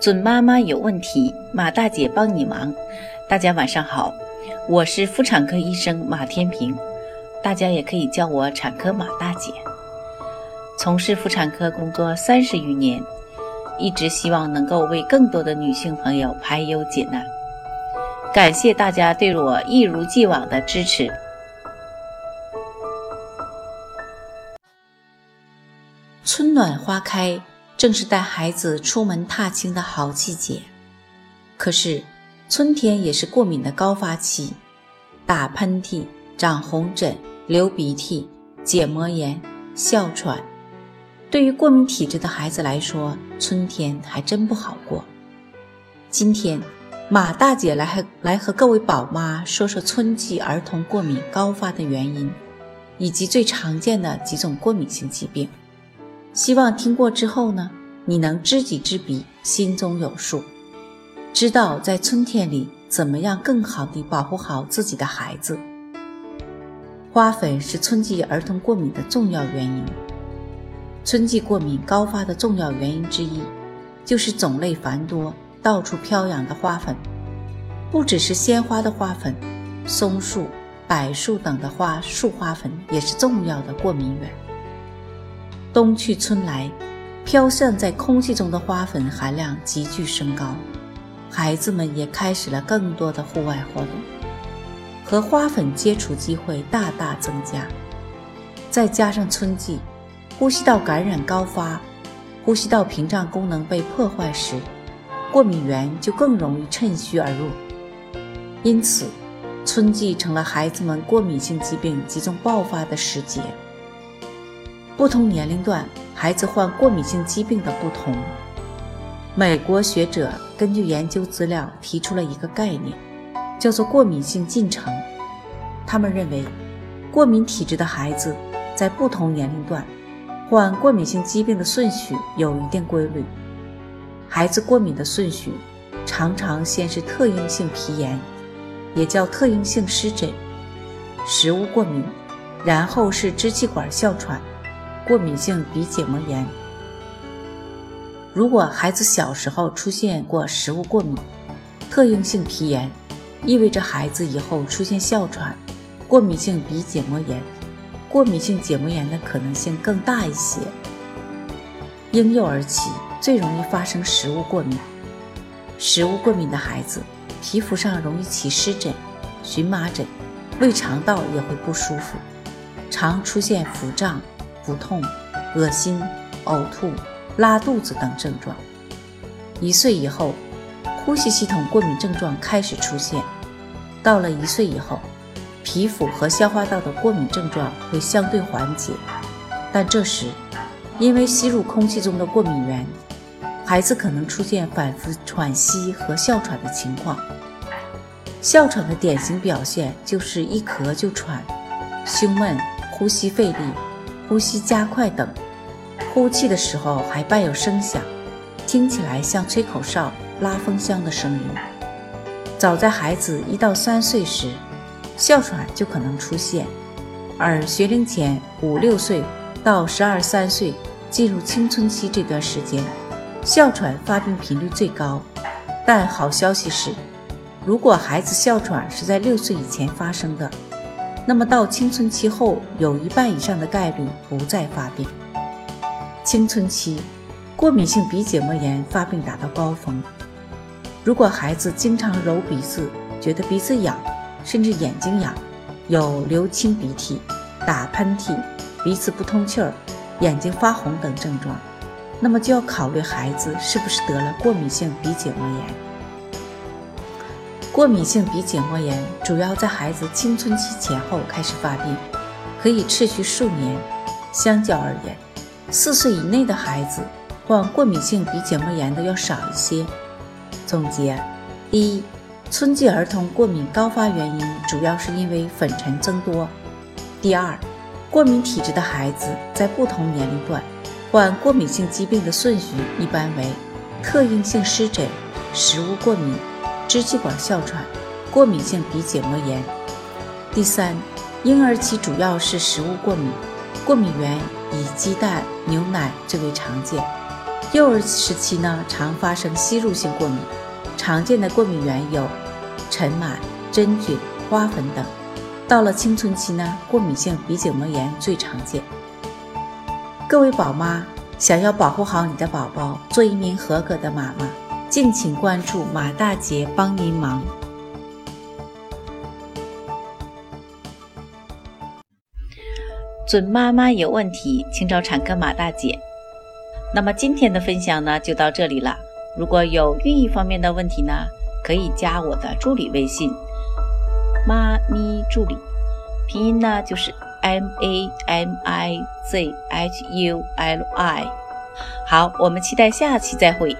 准妈妈有问题，马大姐帮你忙。大家晚上好，我是妇产科医生马天平，大家也可以叫我产科马大姐。从事妇产科工作三十余年，一直希望能够为更多的女性朋友排忧解难。感谢大家对我一如既往的支持。春暖花开。正是带孩子出门踏青的好季节，可是春天也是过敏的高发期，打喷嚏、长红疹、流鼻涕、结膜炎、哮喘，对于过敏体质的孩子来说，春天还真不好过。今天，马大姐来和来和各位宝妈说说春季儿童过敏高发的原因，以及最常见的几种过敏性疾病。希望听过之后呢，你能知己知彼，心中有数，知道在春天里怎么样更好地保护好自己的孩子。花粉是春季儿童过敏的重要原因。春季过敏高发的重要原因之一，就是种类繁多、到处飘扬的花粉。不只是鲜花的花粉，松树、柏树等的花树花粉也是重要的过敏源。冬去春来，飘散在空气中的花粉含量急剧升高，孩子们也开始了更多的户外活动，和花粉接触机会大大增加。再加上春季呼吸道感染高发，呼吸道屏障功能被破坏时，过敏源就更容易趁虚而入。因此，春季成了孩子们过敏性疾病集中爆发的时节。不同年龄段孩子患过敏性疾病的不同，美国学者根据研究资料提出了一个概念，叫做过敏性进程。他们认为，过敏体质的孩子在不同年龄段患过敏性疾病的顺序有一定规律。孩子过敏的顺序常常先是特应性皮炎，也叫特应性湿疹、食物过敏，然后是支气管哮喘。过敏性鼻结膜炎。如果孩子小时候出现过食物过敏、特应性皮炎，意味着孩子以后出现哮喘、过敏性鼻结膜炎、过敏性结膜炎的可能性更大一些。婴幼儿期最容易发生食物过敏，食物过敏的孩子皮肤上容易起湿疹、荨麻疹，胃肠道也会不舒服，常出现腹胀。腹痛、恶心、呕吐、拉肚子等症状。一岁以后，呼吸系统过敏症状开始出现。到了一岁以后，皮肤和消化道的过敏症状会相对缓解，但这时，因为吸入空气中的过敏源，孩子可能出现反复喘息和哮喘的情况。哮喘的典型表现就是一咳就喘，胸闷，呼吸费力。呼吸加快等，呼气的时候还伴有声响，听起来像吹口哨、拉风箱的声音。早在孩子一到三岁时，哮喘就可能出现，而学龄前五六岁到十二三岁进入青春期这段时间，哮喘发病频率最高。但好消息是，如果孩子哮喘是在六岁以前发生的。那么到青春期后，有一半以上的概率不再发病。青春期，过敏性鼻结膜炎发病达到高峰。如果孩子经常揉鼻子，觉得鼻子痒，甚至眼睛痒，有流清鼻涕、打喷嚏、鼻子不通气儿、眼睛发红等症状，那么就要考虑孩子是不是得了过敏性鼻结膜炎。过敏性鼻结膜炎主要在孩子青春期前后开始发病，可以持续数年。相较而言，四岁以内的孩子患过敏性鼻结膜炎的要少一些。总结：一、春季儿童过敏高发原因主要是因为粉尘增多。第二，过敏体质的孩子在不同年龄段患过敏性疾病的顺序一般为特应性湿疹、食物过敏。支气管哮喘、过敏性鼻结膜炎。第三，婴儿期主要是食物过敏，过敏源以鸡蛋、牛奶最为常见。幼儿时期呢，常发生吸入性过敏，常见的过敏源有尘螨、真菌、花粉等。到了青春期呢，过敏性鼻颈膜炎最常见。各位宝妈想要保护好你的宝宝，做一名合格的妈妈，敬请关注马大姐帮您忙。准妈妈有问题，请找产科马大姐。那么今天的分享呢，就到这里了。如果有孕育方面的问题呢，可以加我的助理微信“妈咪助理”，拼音呢就是 M A M I Z H U L I。好，我们期待下期再会。